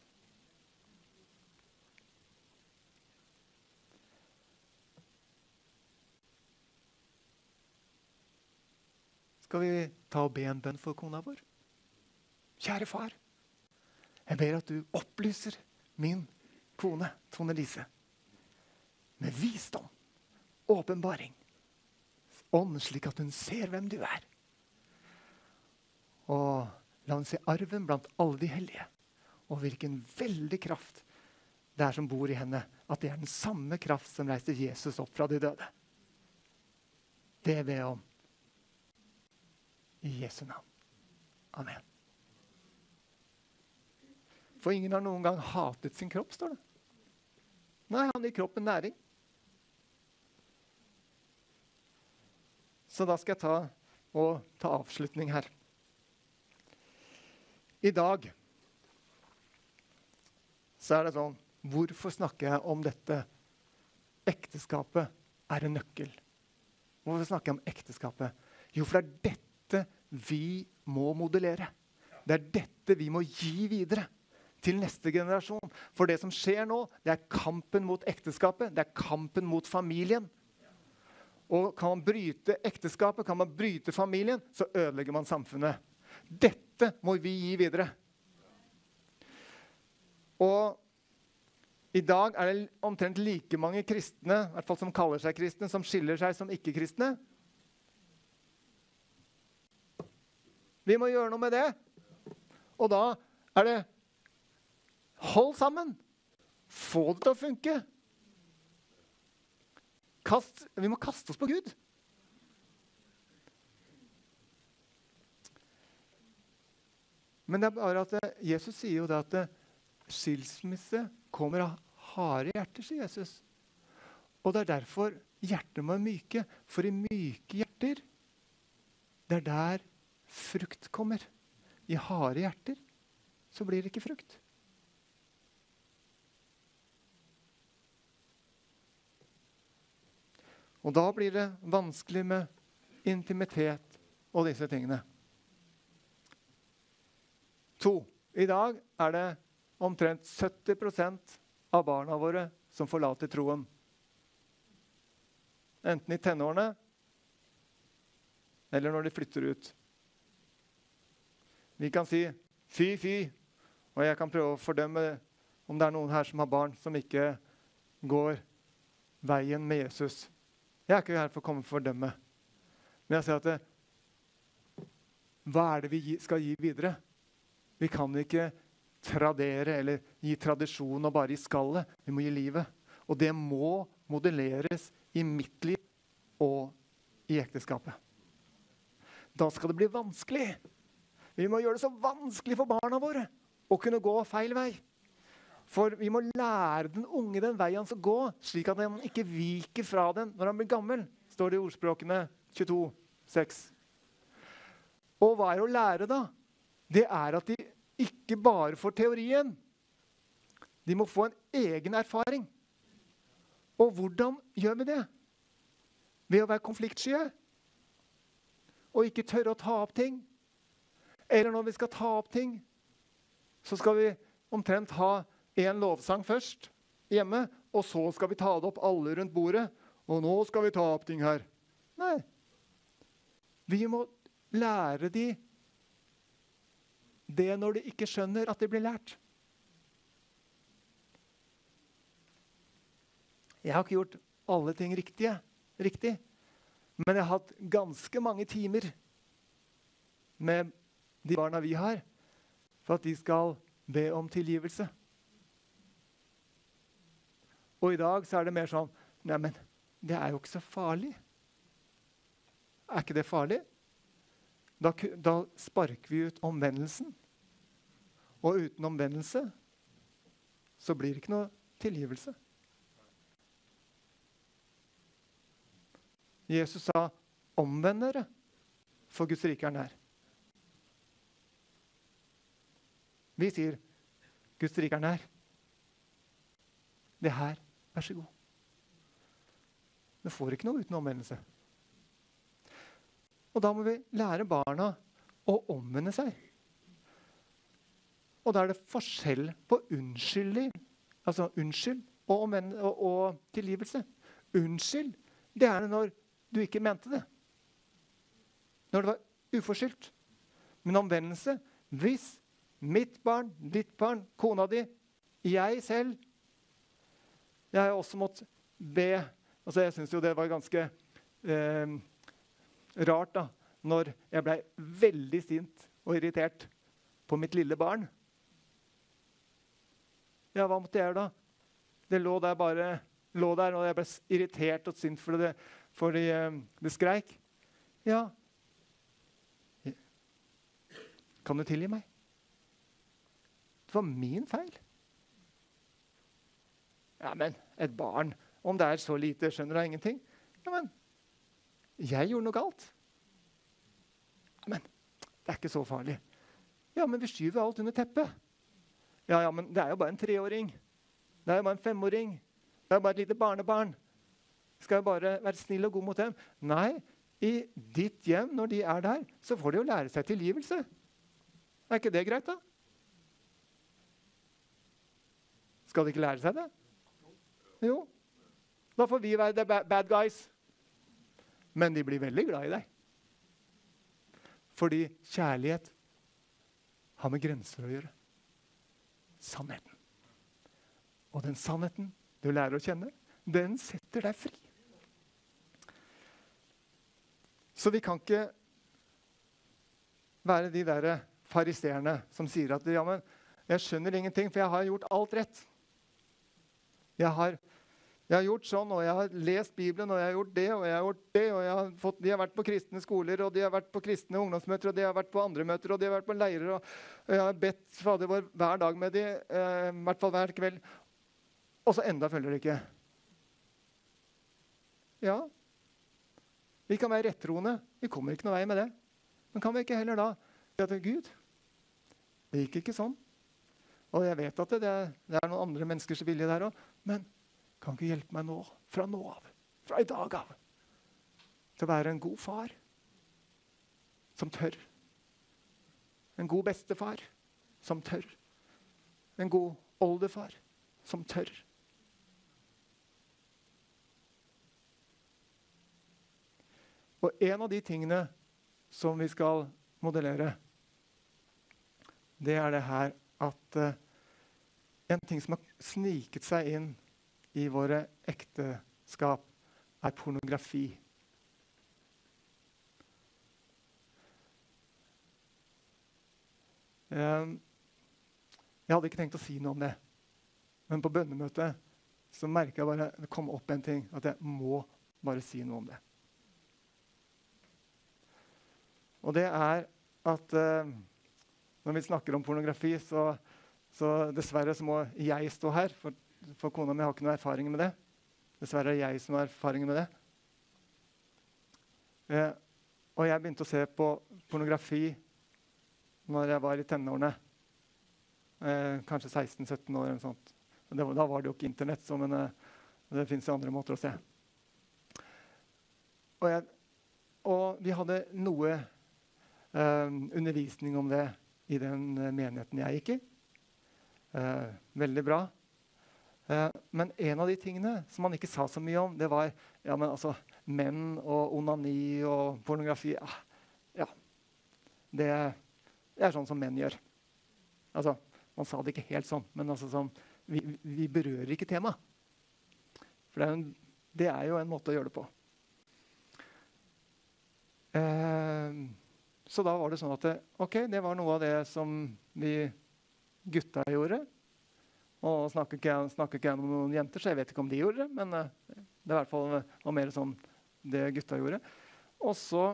skal vi ta og be en bønn for kona vår. Kjære far, jeg ber at du opplyser min kone, Tone Lise, med visdom, åpenbaring, ånd, slik at hun ser hvem du er. Og la hun se arven blant alle de hellige, og hvilken veldig kraft det er som bor i henne. At det er den samme kraft som reiste Jesus opp fra de døde. Det ber jeg om i Jesu navn. Amen. For ingen har noen gang hatet sin kropp, står det. Nei, han gir kroppen næring. Så da skal jeg ta, og ta avslutning her. I dag så er det sånn Hvorfor snakker jeg om dette? Ekteskapet er en nøkkel. Hvorfor snakker jeg om ekteskapet? Jo, for det er dette vi må modellere. Det er dette vi må gi videre til neste generasjon. For det som skjer nå, det er kampen mot ekteskapet. Det er kampen mot familien. Og kan man bryte ekteskapet, kan man bryte familien, så ødelegger man samfunnet. Dette må vi gi videre. Og i dag er det omtrent like mange kristne i hvert fall som kaller seg kristne, som skiller seg som ikke-kristne. Vi må gjøre noe med det. Og da er det Hold sammen! Få det til å funke. Kast, vi må kaste oss på Gud. Men det er bare at eh, Jesus sier jo det at eh, skilsmisse kommer av harde hjerter, sier Jesus. Og det er derfor hjertet må være myke. For i myke hjerter, det er der frukt kommer. I harde hjerter så blir det ikke frukt. Og da blir det vanskelig med intimitet og disse tingene. To. I dag er det omtrent 70% av barna våre som forlater troen. Enten i tenårene eller når de flytter ut. Vi kan si 'fy, fy', og jeg kan prøve å fordømme om det er noen her som har barn som ikke går veien med Jesus. Jeg er ikke her for å komme å fordømme. Men jeg sier at det, hva er det vi skal gi videre? Vi kan ikke tradere eller gi tradisjon og bare gi skallet. Vi må gi livet. Og det må modelleres i mitt liv og i ekteskapet. Da skal det bli vanskelig. Vi må gjøre det så vanskelig for barna våre å kunne gå feil vei. For vi må lære den unge den veien han skal gå, slik at han ikke viker fra den når han blir gammel, står det i ordspråkene 22, 6. Og hva er å lære, da? Det er at de ikke bare får teorien. De må få en egen erfaring. Og hvordan gjør vi det? Ved å være konfliktsky og ikke tørre å ta opp ting. Eller når vi skal ta opp ting, så skal vi omtrent ha én lovsang først hjemme, og så skal vi ta det opp alle rundt bordet. Og nå skal vi ta opp ting her. Nei. Vi må lære de det når de ikke skjønner at de blir lært. Jeg har ikke gjort alle ting riktige, riktig, men jeg har hatt ganske mange timer med de barna vi har, for at de skal be om tilgivelse. Og i dag så er det mer sånn Neimen, det er jo ikke så farlig. Er ikke det farlig? Da, da sparker vi ut omvendelsen. Og uten omvendelse så blir det ikke noe tilgivelse. Jesus sa, 'Omvend dere, for Guds rike er nær'. Vi sier, 'Guds rike er nær'. Det her Vær så god. Vi får ikke noe uten omvendelse. Og da må vi lære barna å omvende seg. Og da er det forskjell på unnskyldning, altså unnskyld og, og, og tilgivelse. Unnskyld, det er når du ikke mente det. Når det var uforskyldt. Men omvendelse hvis mitt barn, ditt barn, kona di, jeg selv jeg har også måttet be altså Jeg syns jo det var ganske eh, rart da, når jeg blei veldig sint og irritert på mitt lille barn. Ja, hva måtte jeg gjøre da? Det lå der bare lå der, og jeg ble irritert og sint fordi det, fordi, eh, det skreik. Ja, Kan du tilgi meg? Det var min feil. Ja, men et barn, om det er så lite, skjønner da ingenting. Ja, men jeg gjorde noe galt. Ja, men det er ikke så farlig. Ja, men vi skyver alt under teppet. Ja, ja, men det er jo bare en treåring. Det er jo bare en femåring. Det er jo bare et lite barnebarn. Skal jeg bare være snill og god mot dem? Nei, i ditt hjem, når de er der, så får de jo lære seg tilgivelse. Er ikke det greit, da? Skal de ikke lære seg det? Jo. Da får vi være the bad guys. Men de blir veldig glad i deg. Fordi kjærlighet har med grenser å gjøre. Sannheten. Og den sannheten du lærer å kjenne, den setter deg fri. Så vi kan ikke være de der fariseerne som sier at ja, men jeg skjønner ingenting, for jeg har gjort alt rett. Jeg har, jeg har, gjort sånn, og jeg har lest Bibelen, og jeg har gjort det og jeg har gjort det. og har fått, De har vært på kristne skoler, og de har vært på kristne ungdomsmøter, og de har vært på andre møter, og de har vært på leirer. og, og Jeg har bedt Fader vår hver dag med dem, eh, i hvert fall hver kveld. Og så enda følger de ikke. Ja, vi kan være rettroende. Vi kommer ikke noe vei med det. Men kan vi ikke heller da si at Gud, det gikk ikke sånn. Og jeg vet at det, det er noen andre menneskers vilje der òg. Men kan ikke hjelpe meg nå, fra nå av, fra i dag av, til å være en god far som tør. En god bestefar som tør. En god oldefar som tør. Og en av de tingene som vi skal modellere, det er det her at uh, en ting som har sniket seg inn i våre ekteskap, er pornografi. Um, jeg hadde ikke tenkt å si noe om det, men på bønnemøtet så merka jeg bare det kom opp en ting, at jeg må bare si noe om det. Og det er at uh, når vi snakker om pornografi, så, så dessverre så må jeg stå her. For, for, kona mi har ikke noe erfaring med det. Dessverre er det jeg som har erfaring med det. Eh, og jeg begynte å se på pornografi når jeg var i tenårene. Eh, kanskje 16-17 år. eller sånt. Det, da var det jo ikke Internett, så, men eh, det fins andre måter å se. Og, jeg, og vi hadde noe eh, undervisning om det i den eh, menigheten jeg gikk i. Eh, veldig bra. Eh, men en av de tingene som han ikke sa så mye om, det var ja, men altså, menn og onani og pornografi. Ah, ja, det, det, er sånn som menn gjør. Altså, Man sa det ikke helt sånn, men altså sånn, vi, vi, berører ikke temaet. For det er, en, det er, jo en måte å gjøre det på. Eh, så da var det sånn at det, ok, det var noe av det som vi gutta gjorde. Og snakker ikke, snakker ikke jeg om noen jenter, så jeg vet ikke om de gjorde det. Men uh, det er i hvert fall var mer sånn det gutta gjorde. Og så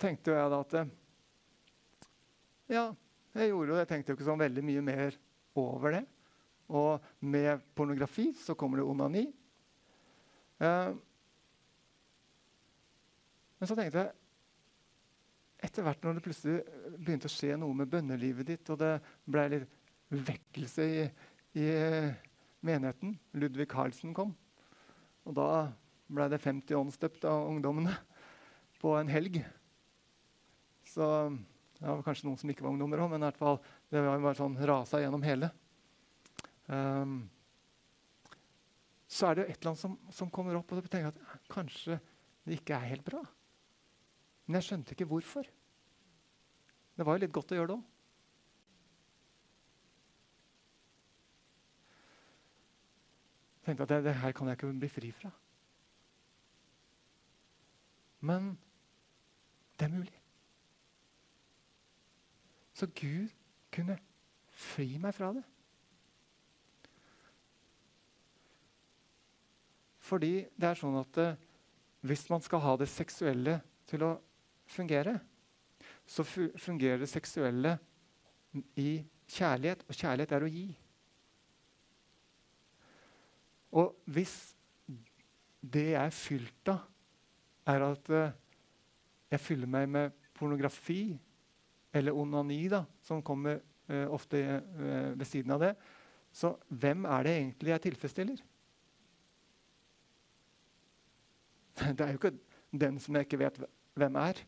tenkte jeg da at Ja, jeg gjorde det. Jeg tenkte jo ikke sånn veldig mye mer over det. Og med pornografi så kommer det onani. Uh, men så tenkte jeg etter hvert når det plutselig begynte å skje noe med bønnelivet ditt, og det ble litt vekkelse i, i menigheten Ludvig Carlsen kom. Og da ble det 50 åndsdøpt av ungdommene på en helg. Så det var kanskje noen som ikke var ungdommer òg, men i hvert fall, det var bare sånn rasa gjennom hele. Um, så er det jo et eller annet som, som kommer opp, og du tenker at kanskje det ikke er helt bra. Men jeg skjønte ikke hvorfor. Det var jo litt godt å gjøre det òg. Tenkte at det, det, her kan jeg ikke bli fri fra. Men det er mulig. Så Gud kunne fri meg fra det. Fordi det er sånn at eh, hvis man skal ha det seksuelle til å fungere, så fungerer det seksuelle i kjærlighet, og kjærlighet er å gi. Og hvis det jeg er fylt av, er at uh, jeg fyller meg med pornografi eller onani, da, som kommer uh, ofte uh, ved siden av det, så hvem er det egentlig jeg tilfredsstiller? Det er jo ikke den som jeg ikke vet hvem er.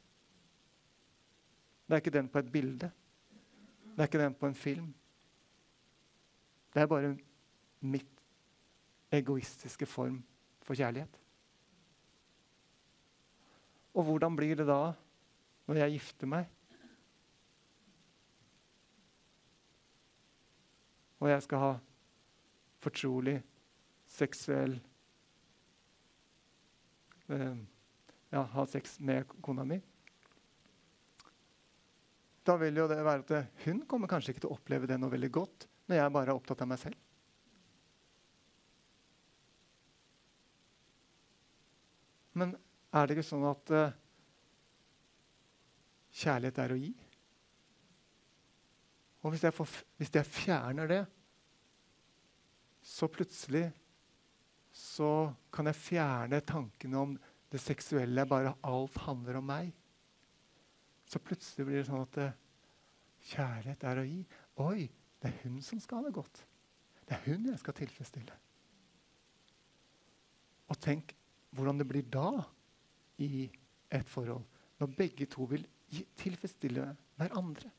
Det er ikke den på et bilde. Det er ikke den på en film. Det er bare mitt egoistiske form for kjærlighet. Og hvordan blir det da når jeg gifter meg? Og jeg skal ha fortrolig seksuell eh, Ja, ha sex med kona mi. Da vil jo det være at hun kommer kanskje ikke til å oppleve det noe veldig godt når jeg bare er opptatt av meg selv. Men er det ikke sånn at uh, kjærlighet er å gi? Og hvis jeg, får, hvis jeg, fjerner det, så plutselig så kan jeg fjerne tankene om det seksuelle, bare alt handler om meg. Så plutselig blir det sånn at uh, kjærlighet er å gi. Oi, det er hun som skal ha det godt. Det er hun jeg skal tilfredsstille. Og tenk hvordan det blir da i et forhold. Når begge to vil tilfredsstille hverandre.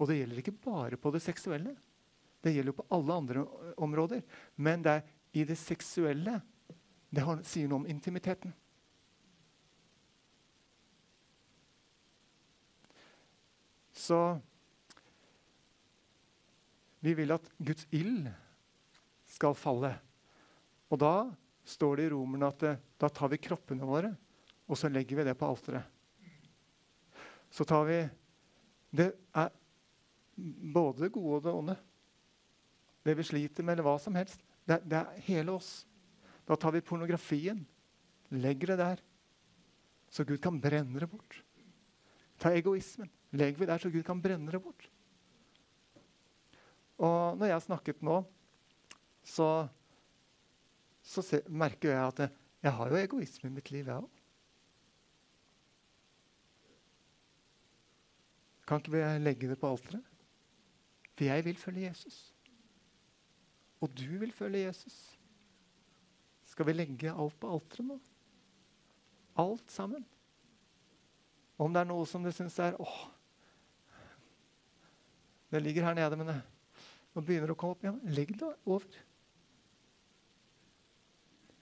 Og det gjelder ikke bare på det seksuelle. Det gjelder jo på alle andre områder. Men det er i det seksuelle det sier noe om intimiteten. Så vi vil at Guds ild skal falle. Og da står det i Romerne at da tar vi kroppene våre og så legger vi det på alteret. Så tar vi Det er både det gode og det onde. Det vi sliter med, eller hva som helst. Det, det er hele oss. Da tar vi pornografien, legger det der, så Gud kan brenne det bort. Ta egoismen, legger vi der, så Gud kan brenne det bort. Og når jeg har snakket nå, så så se, merker jeg at jeg, jeg har jo egoisme i mitt liv, jeg òg. Kan ikke vi legge det på alteret? For jeg vil følge Jesus. Og du vil følge Jesus. Skal vi legge alt på alteret nå? Alt sammen. Om det er noe som du syns er åh, Det ligger her nede, men det, nå begynner det å komme opp igjen. Legg det over.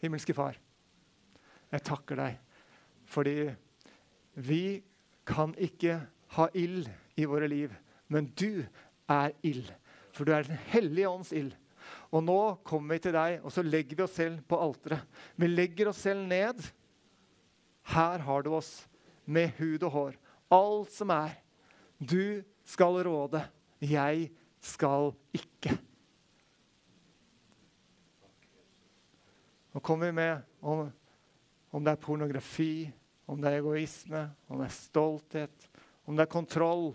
Himmelske Far, jeg takker deg fordi vi kan ikke ha ild i våre liv, men du er ild. For du er Den hellige ånds ild. Og nå kommer vi til deg, og så legger vi oss selv på alteret. Vi legger oss selv ned. Her har du oss med hud og hår. Alt som er. Du skal råde. Jeg skal ikke. Nå kommer vi med om, om det er pornografi, om det er egoisme, om det er stolthet, om det er kontroll,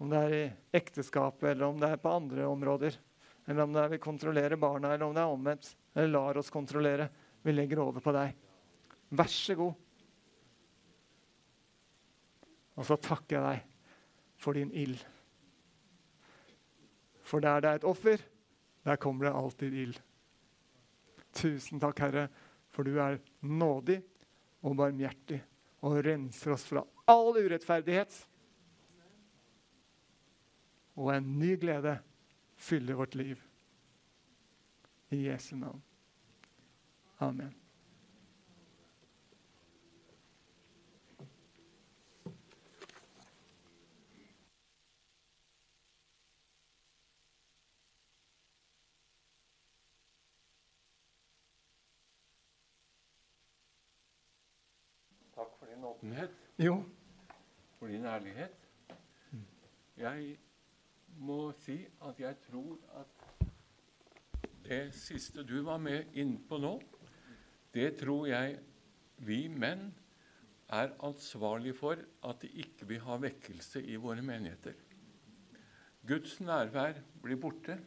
om det er i ekteskapet, eller om det er på andre områder. Eller om det er vi kontrollerer barna, eller om det er omvendt. Eller lar oss kontrollere. Vi legger over på deg. Vær så god. Og så takker jeg deg for din ild. For der det er et offer, der kommer det alltid ild. Tusen takk, Herre, for du er nådig og barmhjertig og renser oss fra all urettferdighet. Og en ny glede fyller vårt liv. I Jesu navn. Amen. Takk for din åpenhet. Jo. For din ærlighet. Jeg må si at jeg tror at det siste du var med innpå nå, det tror jeg vi menn er ansvarlig for at det ikke vil ha vekkelse i våre menigheter. Guds nærvær blir borte.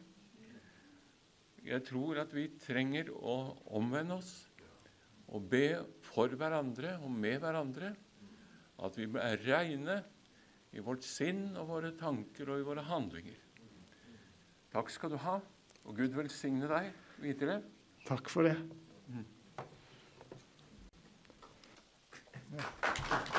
Jeg tror at vi trenger å omvende oss og be for hverandre og med hverandre. At vi er reine i vårt sinn og våre tanker og i våre handlinger. Takk skal du ha, og Gud velsigne deg videre. Takk for det. Ja.